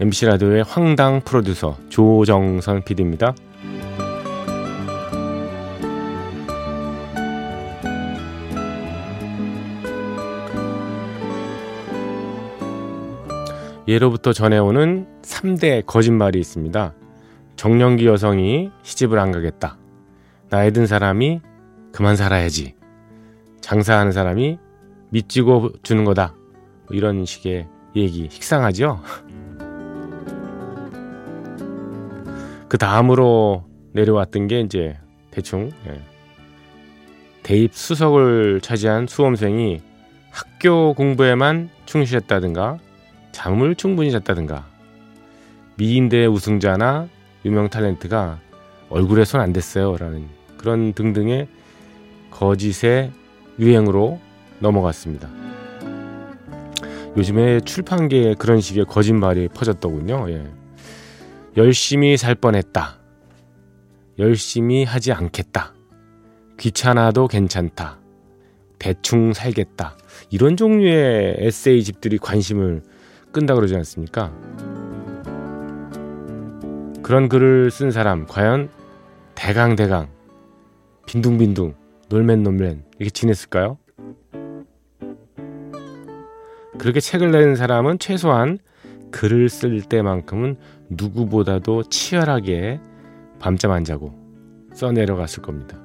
MBC 라디오의 황당 프로듀서 조정선 PD입니다. 예로부터 전해오는 3대 거짓말이 있습니다. 정년기 여성이 시집을 안 가겠다. 나이 든 사람이 그만 살아야지. 장사하는 사람이 밑지고 주는 거다. 뭐 이런 식의 얘기 식상하죠? 그 다음으로 내려왔던 게 이제 대충 예. 대입 수석을 차지한 수험생이 학교 공부에만 충실했다든가 잠을 충분히 잤다든가 미인대 우승자나 유명 탤런트가 얼굴에 손 안 댔어요 라는 그런 등등의 거짓의 유행으로 넘어갔습니다. 요즘에 출판계에 그런 식의 거짓말이 퍼졌더군요. 예. 열심히 살 뻔했다. 열심히 하지 않겠다. 귀찮아도 괜찮다. 대충 살겠다. 이런 종류의 에세이 집들이 관심을 끈다 그러지 않습니까? 그런 글을 쓴 사람 과연 대강 대강 빈둥빈둥 놀맨 놀맨 이렇게 지냈을까요? 그렇게 책을 낸 사람은 최소한 글을 쓸 때만큼은 누구보다도 치열하게 밤잠 안 자고 써내려갔을 겁니다.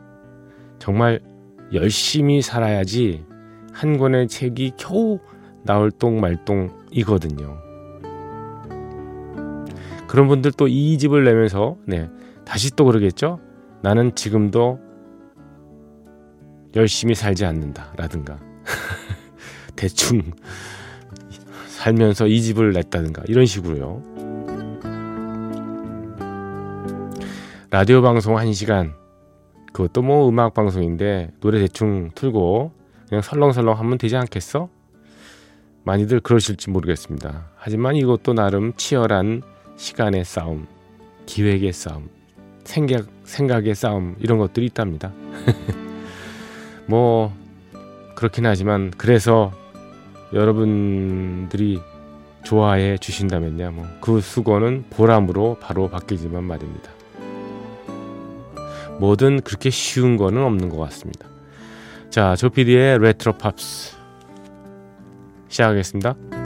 정말 열심히 살아야지 한 권의 책이 겨우 나올 똥 말똥이거든요. 그런 분들 또 이 집을 내면서 네 다시 또 그러겠죠. 나는 지금도 열심히 살지 않는다라든가 대충 살면서 이 집을 냈다든가 이런 식으로요. 라디오 방송 1시간 그것도 뭐 음악 방송인데 노래 대충 틀고 그냥 설렁설렁 하면 되지 않겠어? 많이들 그러실지 모르겠습니다. 하지만 이것도 나름 치열한 시간의 싸움, 기획의 싸움, 생각, 생각의 싸움 이런 것들이 있답니다. 뭐 그렇긴 하지만 그래서 여러분들이 좋아해 주신다면야 뭐그 수고는 보람으로 바로 바뀌지만 말입니다. 뭐든 그렇게 쉬운 거는 없는 것 같습니다. 자, 조피디의 레트로 팝스 시작하겠습니다.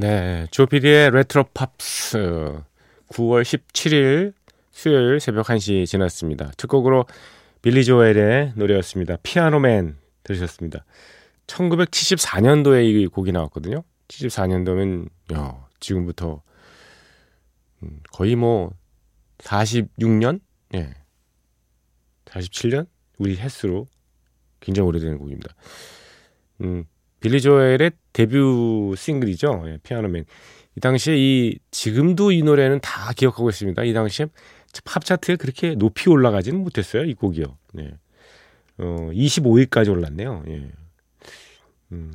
네, 조피디의 레트로 팝스 6월 17일 수요일 새벽 1시 지났습니다. 첫 곡으로 빌리 조엘의 노래였습니다. Piano Man 들으셨습니다. 1974년도에 이 곡이 나왔거든요. 74년도면 야, 지금부터 음, 거의 뭐 46년? 예. 47년? 우리 햇수로 굉장히 오래된 곡입니다. 음, 빌리 조엘의 데뷔 싱글이죠. 예, Piano Man. 이 당시에 이 지금도 이 노래는 다 기억하고 있습니다. 이 당시에 팝 차트에 그렇게 높이 올라가지는 못했어요. 이 곡이요. 예. 어, 25위까지 올랐네요. 예. 음.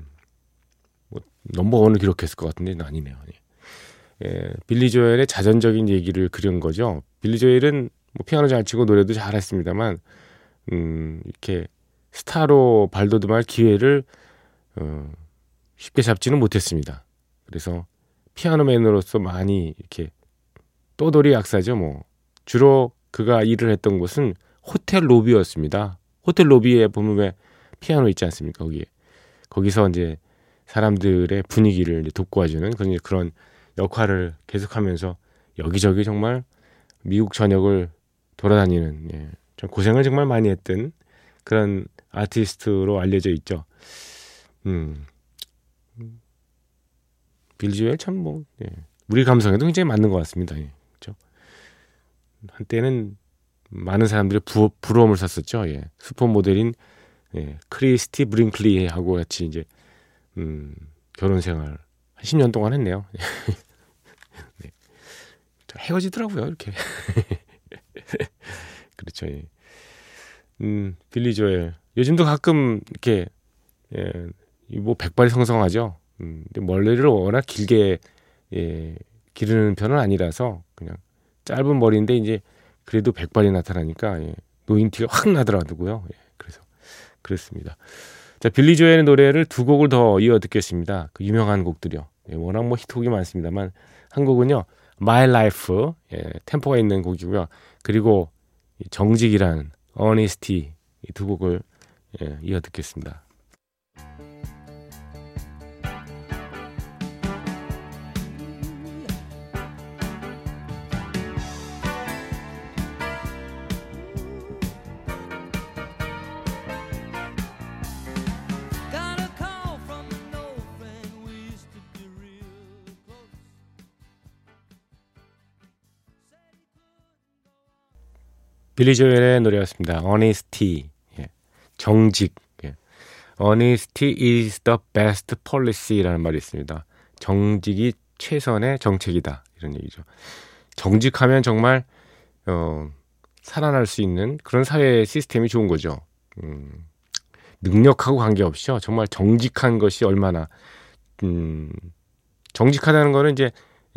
뭐 number one을 기록했을 것 같은데 아니네요. 예. 예. 빌리 조엘의 자전적인 얘기를 그린 거죠. 빌리 조엘은 뭐 피아노 잘 치고 노래도 잘했습니다만 음, 이렇게 스타로 발돋움할 기회를 어, 쉽게 잡지는 못했습니다. 그래서 피아노맨으로서 많이 이렇게 또돌이 약사죠. 뭐 주로 그가 일을 했던 곳은 호텔 로비였습니다. 호텔 로비에 보면 왜 피아노 있지 않습니까? 거기에 거기서 이제 사람들의 분위기를 돋구어주는 그런 그런 역할을 계속하면서 여기저기 정말 미국 전역을 돌아다니는 예, 좀 고생을 정말 많이 했던 그런 아티스트로 알려져 있죠. 음. 빌지웰 참 뭐 예. 우리 감성에도 굉장히 맞는 것 같습니다. 예. 그렇죠? 한때는 많은 사람들이 부, 부러움을 샀었죠. 예. 슈퍼 모델인 예. 크리스티 브링클리하고 같이 이제 음, 결혼 생활 한 10년 동안 했네요. 네. 헤어지더라고요, 이렇게. 그렇죠. 예. 음, 빌리 조엘. 요즘도 가끔 이렇게 예, 뭐 백발이 성성하죠. 음, 근데 머리를 워낙 길게 예, 기르는 편은 아니라서 그냥 짧은 머리인데 이제 그래도 백발이 나타나니까 예, 노인티가 확 나더라고요. 예, 그래서 그렇습니다. 자, 빌리 조엘의 노래를 두 곡을 더 이어 듣겠습니다. 그 유명한 곡들이요. 예, 워낙 뭐 히트곡이 많습니다만 한 곡은요. My Life 예, 템포가 있는 곡이고요. 그리고 정직이란 Honesty 이 두 곡을 예, 이어 듣겠습니다. 빌리 조엘의 노래였습니다. Honesty. 예. 정직. 예. Honesty is the best policy라는 말이 있습니다. 정직이 최선의 정책이다. 이런 얘기죠. 정직하면 정말 어, 살아날 수 있는 그런 사회 시스템이 좋은 거죠. 음, 능력하고 관계없이요. 정말 정직한 것이 얼마나 음, 정직하다는 거는 이제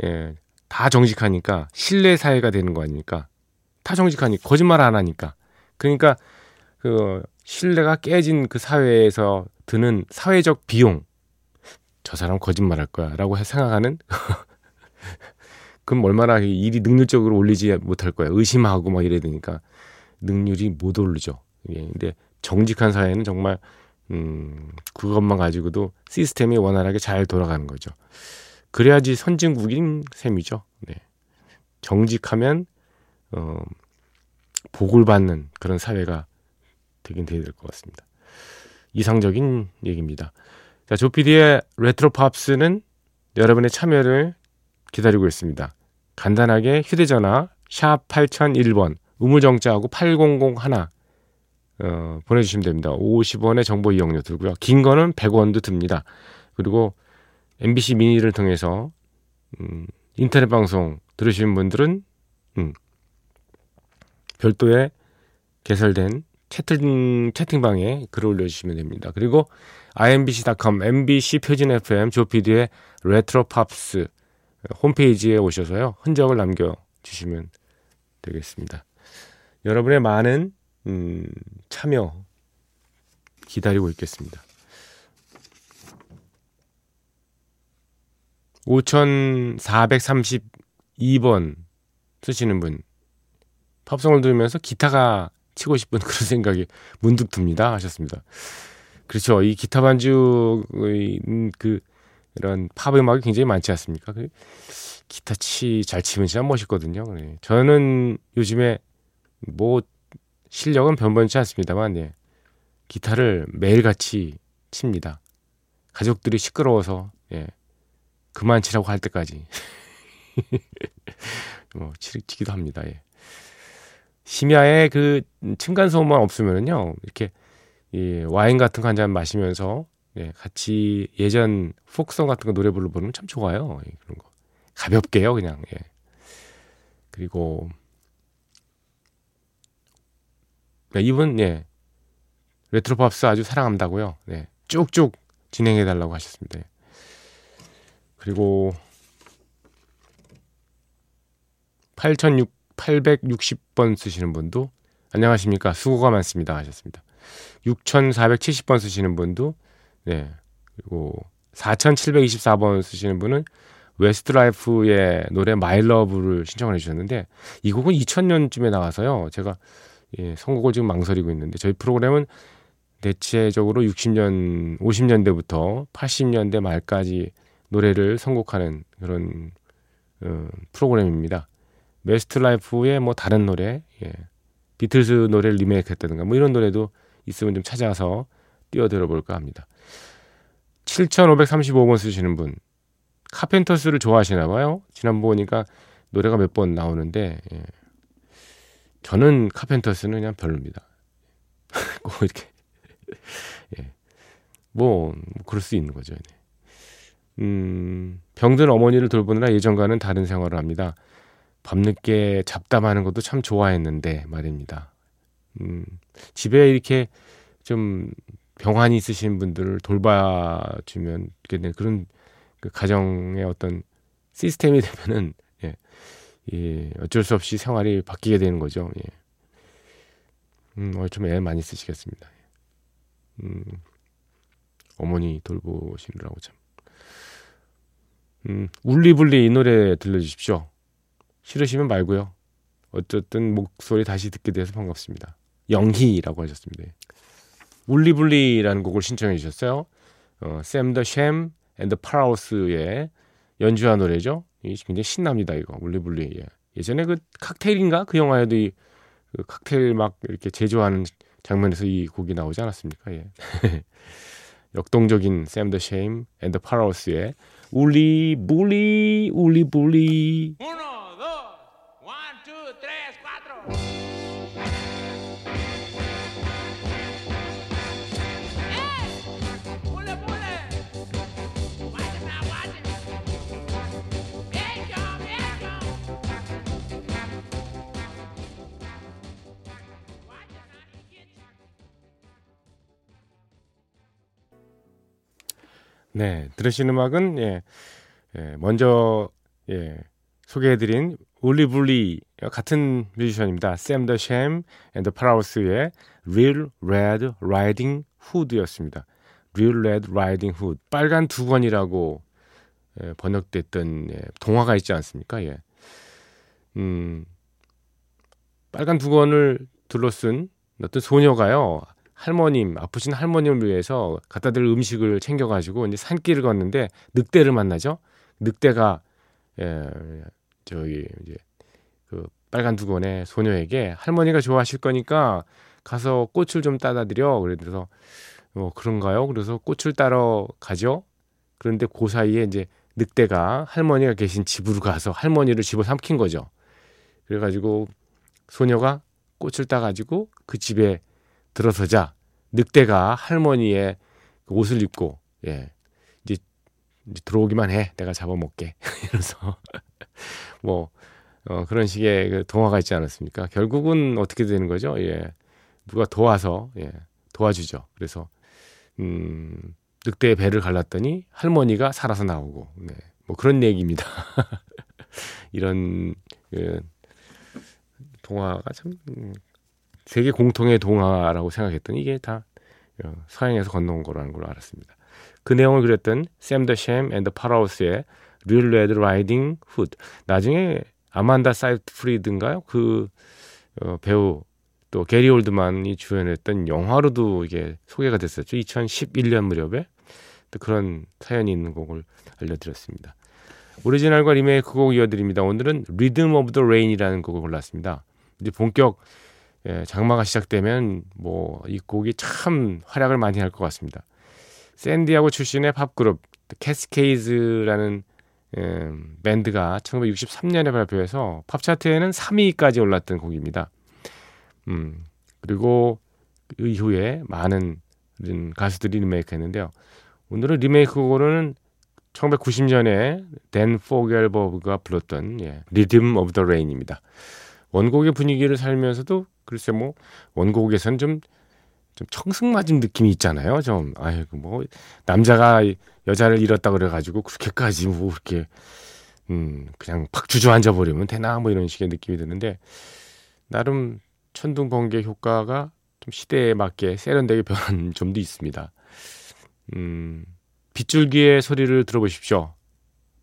예, 다 정직하니까 신뢰 사회가 되는 거 아닙니까? 다 정직하니 거짓말 안 하니까. 그러니까 그 신뢰가 깨진 그 사회에서 드는 사회적 비용. 저 사람 거짓말 할 거야라고 생각하는 그럼 얼마나 일이 능률적으로 올리지 못할 거야. 의심하고 막 이래야 되니까 능률이 못 오르죠. 예. 근데 정직한 사회는 정말 음, 그것만 가지고도 시스템이 원활하게 잘 돌아가는 거죠. 그래야지 선진국인 셈이죠. 네. 정직하면 어, 복을 받는 그런 사회가 되긴 돼야 될 것 같습니다. 이상적인 얘기입니다. 자, 조피디의 레트로 팝스는 여러분의 참여를 기다리고 있습니다. 간단하게 휴대전화 샵 8001번 우물정자하고 8001 어, 보내주시면 됩니다. 50원의 정보 이용료 들고요. 긴 거는 100원도 듭니다. 그리고 MBC 미니를 통해서 음, 인터넷 방송 들으시는 분들은 음, 별도의 개설된 채팅, 채팅방에 글을 올려주시면 됩니다. 그리고 imbc.com, mbc 표준 FM, 조피디의 레트로 팝스 홈페이지에 오셔서요. 흔적을 남겨주시면 되겠습니다. 여러분의 많은 음, 참여 기다리고 있겠습니다. 5432번 쓰시는 분 팝송을 들으면서 기타가 치고 싶은 그런 생각이 문득 듭니다 하셨습니다. 그렇죠. 이 기타 반주의 그 이런 팝 음악이 굉장히 많지 않습니까? 그 기타 치 잘 치면 진짜 멋있거든요. 네. 저는 요즘에 뭐 실력은 변변치 않습니다만 예. 기타를 매일같이 칩니다. 가족들이 시끄러워서 예. 그만 치라고 할 때까지 뭐 치, 치기도 합니다. 예. 심야에 그 층간소음만 없으면은요 이렇게 이 와인 같은 거 한 잔 마시면서 예, 같이 예전 폭성 같은 거 노래 부르면 참 좋아요. 예, 그런 거. 가볍게요 그냥. 예. 그리고 네, 이분 예. 레트로 팝스 아주 사랑한다고요. 네. 쭉쭉 진행해 달라고 하셨습니다. 예. 그리고 8006 860번 쓰시는 분도 안녕하십니까 수고가 많습니다 하셨습니다. 6470번 쓰시는 분도 네 그리고 4724번 쓰시는 분은 웨스트라이프의 노래 My Love를 신청을 해주셨는데 이 곡은 2000년쯤에 나와서요 제가 예, 선곡을 지금 망설이고 있는데 저희 프로그램은 대체적으로 60년, 50년대부터 80년대 말까지 노래를 선곡하는 그런 어, 프로그램입니다. 웨스트라이프의 뭐 다른 노래, 예. 비틀스 노래를 리메이크했다든가 뭐 이런 노래도 있으면 좀 찾아서 띄워 들어 볼까 합니다. 7535번 쓰시는 분 카펜터스를 좋아하시나 봐요. 지난번 보니까 노래가 몇 번 나오는데 예. 저는 카펜터스는 그냥 별로입니다. 꼭 이렇게 예. 뭐, 뭐 그럴 수 있는 거죠. 네. 음, 병든 어머니를 돌보느라 예전과는 다른 생활을 합니다. 밤늦게 잡담하는 것도 참 좋아했는데 말입니다. 음, 집에 이렇게 좀 병환이 있으신 분들을 돌봐주면 그런 그 가정의 어떤 시스템이 되면은 예, 예, 어쩔 수 없이 생활이 바뀌게 되는 거죠. 예. 음, 어, 좀애 많이 쓰시겠습니다. 음, 어머니 돌보시느라고 참. 음, 울리불리 이 노래 들려주십시오. 싫으시면 말고요. 어쨌든 목소리 다시 듣게 돼서 반갑습니다. 영희라고 하셨습니다. Wooly Bully라는 곡을 신청해 주셨어요. 어, 샘 더 샴 앤 더 파라오스의 연주한 노래죠. 이 굉장히 신납니다 이거 Wooly Bully. 예. 예전에 그 칵테일인가 그 영화에도 이 그 칵테일 막 이렇게 제조하는 장면에서 이 곡이 나오지 않았습니까? 예. 역동적인 샘 더 샴 앤 더 파라오스의 울리불리 울리불리. 네, 들으신 음악은 예, 예 먼저 예, 소개해드린 울리블리 같은 뮤지션입니다. 샘 더 샘 앤더 파라우스의 Real Red Riding Hood였습니다. Real Red Riding Hood 빨간 두건이라고 예, 번역됐던 예, 동화가 있지 않습니까? 예. 음, 빨간 두건을 둘러쓴 어떤 소녀가요 할머님 아프신 할머님을 위해서 갖다 들 음식을 챙겨가지고 이제 산길을 걷는데 늑대를 만나죠. 늑대가 예, 저기 이제 그 빨간 두건의 소녀에게 할머니가 좋아하실 거니까 가서 꽃을 좀 따다 드려. 그래서 뭐 그런가요? 그래서 꽃을 따러 가죠. 그런데 그 사이에 이제 늑대가 할머니가 계신 집으로 가서 할머니를 집어 삼킨 거죠. 그래가지고 소녀가 꽃을 따가지고 그 집에 들어서자 늑대가 할머니의 그 옷을 입고 예 이제, 이제 들어오기만 해 내가 잡아먹게 이러면서 뭐 어, 그런 식의 그 동화가 있지 않았습니까? 결국은 어떻게 되는 거죠? 예 누가 도와서 예 도와주죠. 그래서 음 늑대의 배를 갈랐더니 할머니가 살아서 나오고 네. 뭐 그런 얘기입니다. 이런 그 동화가 참 음, 세계 공통의 동화라고 생각했더니 이게 다 어, 서양에서 건너온 거라는 걸 알았습니다. 그 내용을 그렸던 샘 더샘 앤더 파라우스의 Real Red Riding Hood. 나중에 아만다 사이프리드인가요? 그 어, 배우 또 게리 올드만이 주연했던 영화로도 이게 소개가 됐었죠. 2011년 무렵에 또 그런 사연이 있는 곡을 알려드렸습니다. 오리지널과 리메이크 곡 이어드립니다. 오늘은 Rhythm of the Rain이라는 곡을 골랐습니다. 이제 본격 예, 장마가 시작되면 뭐 이 곡이 참 활약을 많이 할 것 같습니다. 샌디아고 출신의 팝 그룹 캐스케이즈라는 예, 밴드가 1963년에 발표해서 팝 차트에는 3위까지 올랐던 곡입니다. 음, 그리고 그 이후에 많은 가수들이 리메이크했는데요. 오늘은 리메이크 곡으로는 1990년에 댄 포겔버그가 불렀던 예, Rhythm of the Rain입니다. 원곡의 분위기를 살면서도 글쎄 뭐 원곡에서는 좀, 좀 청승맞은 느낌이 있잖아요. 좀 아이고 뭐 남자가 여자를 잃었다 그래가지고 그렇게까지 뭐 그렇게 음 그냥 팍 주저앉아 버리면 되나 뭐 이런 식의 느낌이 드는데 나름 천둥 번개 효과가 좀 시대에 맞게 세련되게 변한 점도 있습니다. 음 빗줄기의 소리를 들어보십시오.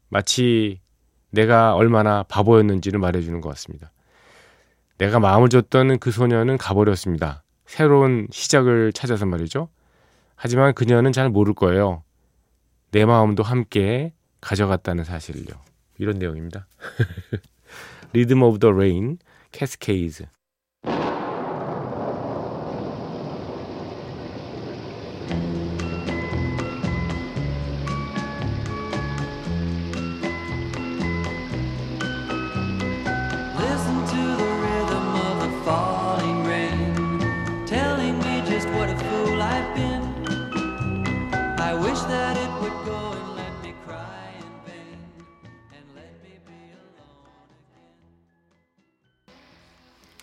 마치 내가 얼마나 바보였는지를 말해주는 것 같습니다. 내가 마음을 줬던 그 소녀는 가버렸습니다. 새로운 시작을 찾아서 말이죠. 하지만 그녀는 잘 모를 거예요. 내 마음도 함께 가져갔다는 사실을요. 이런 내용입니다. 리듬 오브 더 레인, 캐스케이즈.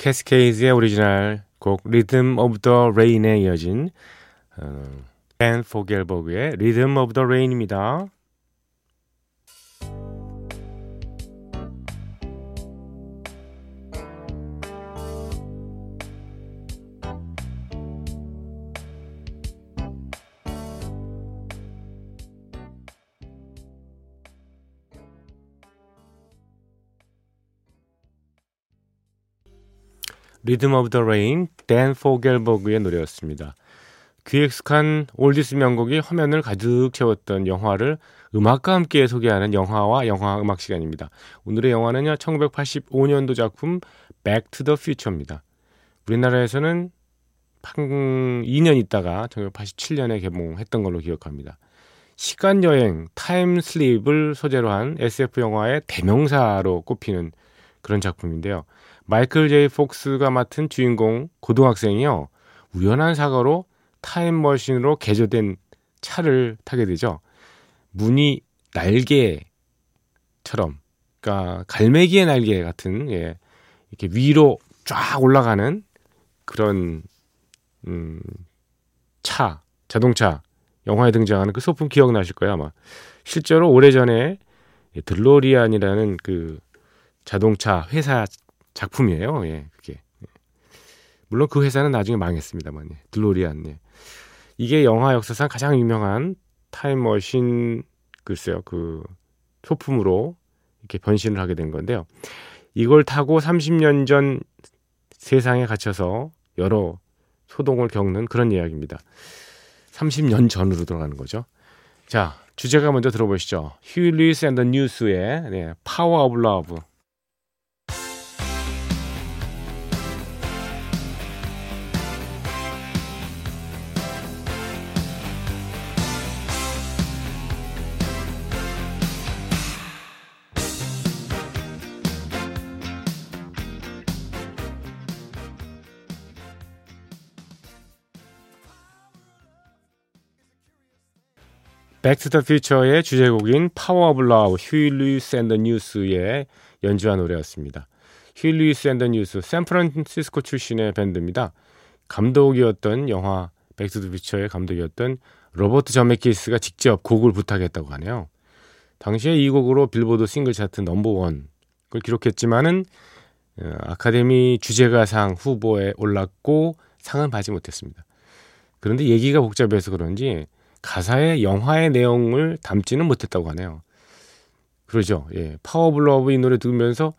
캐스케이즈의 오리지널 곡 리듬 오브 더 레인에 이어진 어, 앤 포겔버그의 리듬 오브 더 레인입니다. Rhythm of the Rain 댄 포겔버그의 노래였습니다. 귀 익숙한 oldies 명곡이 화면을 가득 채웠던 영화를 음악과 함께 소개하는 영화와 영화 음악 시간입니다. 오늘의 영화는요. 1985년도 작품 Back to the Future입니다. 우리나라에서는 2년 있다가 1987년에 개봉했던 걸로 기억합니다. 시간 여행, time slip을 소재로 한 SF 영화의 대명사로 꼽히는 그런 작품인데요. 마이클 제이 폭스가 맡은 주인공 고등학생이요. 우연한 사고로 타임머신으로 개조된 차를 타게 되죠. 문이 날개처럼, 그러니까 갈매기의 날개 같은 예, 이렇게 위로 쫙 올라가는 그런 음, 차, 자동차 영화에 등장하는 그 소품 기억나실 거예요 아마. 실제로 오래전에 들로리안이라는 그 자동차 회사 작품이에요. 예, 그게. 물론 그 회사는 나중에 망했습니다만, 예. 들로리안. 예. 이게 영화 역사상 가장 유명한 타임머신, 글쎄요, 그 소품으로 이렇게 변신을 하게 된 건데요. 이걸 타고 30년 전 세상에 갇혀서 여러 소동을 겪는 그런 이야기입니다. 30년 전으로 돌아가는 거죠. 자, 주제가 먼저 들어보시죠. 휴 루이스 앤더 뉴스의 네, 파워 오브 러브. Back to the Future의 주제곡인 Power of Love 휴이 루이스 앤 더 뉴스의 연주한 노래였습니다. 휴이 루이스 앤 더 뉴스 샌프란시스코 출신의 밴드입니다. 감독이었던 영화 Back to the Future의 감독이었던 로버트 저메키스가 직접 곡을 부탁했다고 하네요. 당시에 이 곡으로 빌보드 싱글 차트 number one을 기록했지만은 어, 아카데미 주제가상 후보에 올랐고 상은 받지 못했습니다. 그런데 얘기가 복잡해서 그런지 가사에 영화의 내용을 담지는 못했다고 하네요. 그러죠. 예. Power of Love 이 노래 들으면서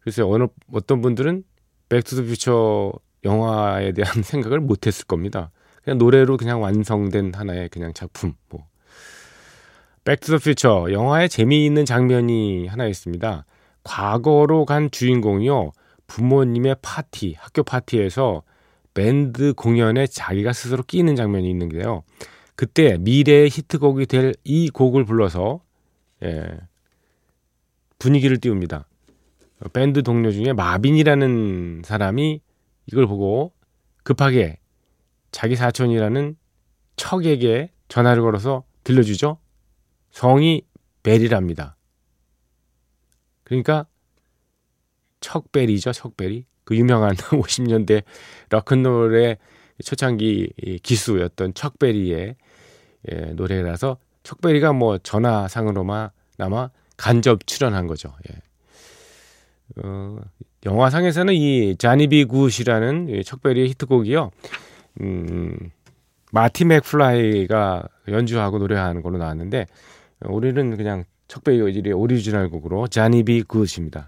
글쎄 어느 어떤 분들은 Back to the Future 영화에 대한 생각을 못 했을 겁니다. 그냥 노래로 그냥 완성된 하나의 그냥 작품 뭐. Back to the Future 영화에 재미있는 장면이 하나 있습니다. 과거로 간 주인공이요. 부모님의 파티, 학교 파티에서 밴드 공연에 자기가 스스로 끼는 장면이 있는데요. 그때 미래의 히트곡이 될 이 곡을 불러서 예, 분위기를 띄웁니다. 밴드 동료 중에 마빈이라는 사람이 이걸 보고 급하게 자기 사촌이라는 척에게 전화를 걸어서 들려주죠. 성이 벨이랍니다. 그러니까 척 베리죠, 척 베리. 그 유명한 50년대 로큰롤의 초창기 기수였던 척 베리의 예, 노래라서 척 베리가 뭐 전화상으로만 남아 간접 출연한 거죠. 예. 어, 영화상에서는 이 Johnny B. Goode이라는 척 베리의 히트곡이요. 음, 마티 맥플라이가 연주하고 노래하는 걸로 나왔는데 우리는 그냥 척베리 오리지널 곡으로 자니비 굿입니다.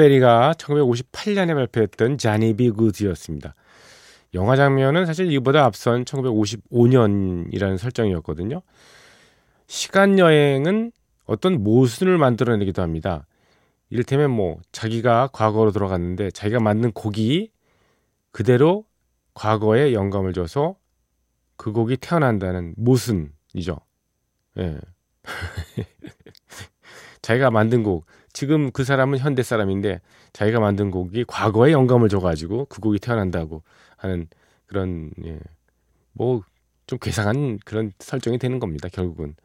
베리가 1958년에 발표했던 자니비 굿이었습니다. 영화 장면은 사실 이보다 앞선 1955년이라는 설정이었거든요. 시간 여행은 어떤 모순을 만들어내기도 합니다. 이를테면 뭐 자기가 과거로 돌아갔는데 자기가 만든 곡이 그대로 과거에 영감을 줘서 그 곡이 태어난다는 모순이죠. 예. 자기가 만든 곡, 지금 그 사람은 현대 사람인데 자기가 만든 곡이 과거에 영감을 줘가지고 그 곡이 태어난다고 하는 그런 예. 뭐 좀 괴상한 그런 설정이 되는 겁니다. 결국은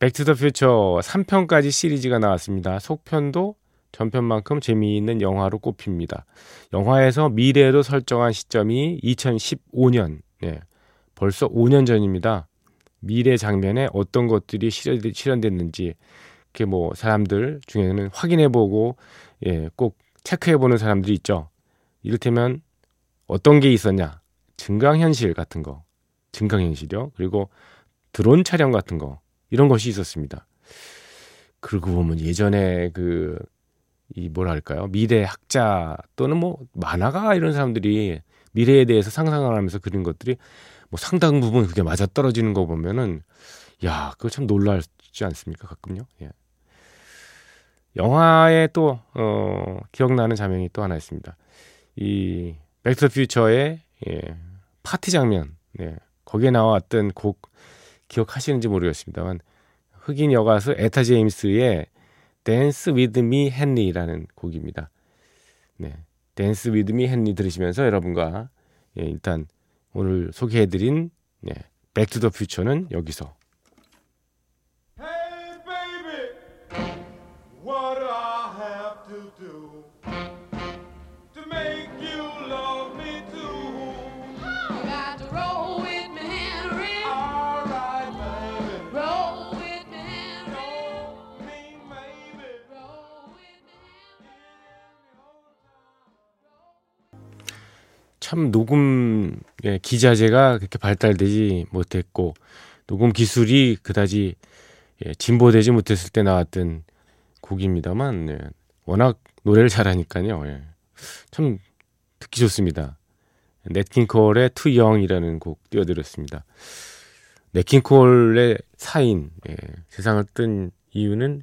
Back to the Future 3편까지 시리즈가 나왔습니다. 속편도 전편만큼 재미있는 영화로 꼽힙니다. 영화에서 미래로 설정한 시점이 2015년. 예. 벌써 5년 전입니다. 미래 장면에 어떤 것들이 실현됐는지 이렇게 뭐 사람들 중에는 확인해보고 예, 꼭 체크해보는 사람들이 있죠. 이를테면 어떤 게 있었냐? 증강현실 같은 거, 증강현실이요. 그리고 드론 촬영 같은 거 이런 것이 있었습니다. 그러고 보면 예전에 그 이 뭐랄까요 미래 학자 또는 뭐 만화가 이런 사람들이 미래에 대해서 상상을 하면서 그린 것들이 뭐 상당 부분 그게 맞아 떨어지는 거 보면은 야 그거 참 놀랄지 않습니까 가끔요. 예. 영화에 또 어, 기억나는 장면이 또 하나 있습니다. 이 Back to Future의 예, 파티 장면, 네, 거기에 나왔던 곡 기억하시는지 모르겠습니다만 흑인 여가수 에타 제임스의 Dance with Me Henry라는 곡입니다. 네, Dance with Me Henry 들으시면서 여러분과 예, 일단 오늘 소개해드린 예, 백투더 퓨처는 여기서 참 녹음 예, 기자재가 그렇게 발달되지 못했고 녹음 기술이 그다지 예, 진보되지 못했을 때 나왔던 곡입니다만 예, 워낙 노래를 잘하니까요. 예, 참 듣기 좋습니다. 넷킹콜의 Too Young이라는 곡 띄워드렸습니다. 넷킹콜의 사인 예, 세상을 뜬 이유는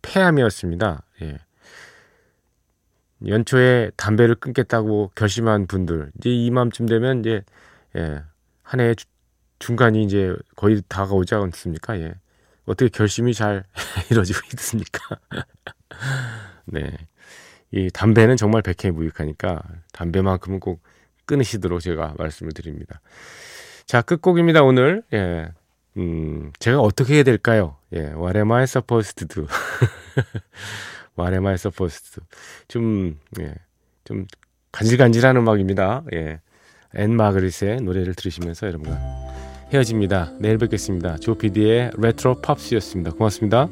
폐암이었습니다. 예. 연초에 담배를 끊겠다고 결심한 분들 이제 이맘쯤 되면 이제 예, 한해 중간이 이제 거의 다가오지 않습니까? 예. 어떻게 결심이 잘 이루어지고 있습니까? 네. 이 담배는 정말 백해 무익하니까 담배만큼은 꼭 끊으시도록 제가 말씀을 드립니다. 자, 끝곡입니다, 오늘. 예. 음, 제가 어떻게 해야 될까요? 예. What am I supposed to do? Supposed to? 좀, 예. 좀 간질간질한 음악입니다. 예. 앤 마그릿의 노래를 들으시면서 여러분과 헤어집니다. 내일 뵙겠습니다. 조피디의 레트로 팝스였습니다. 고맙습니다.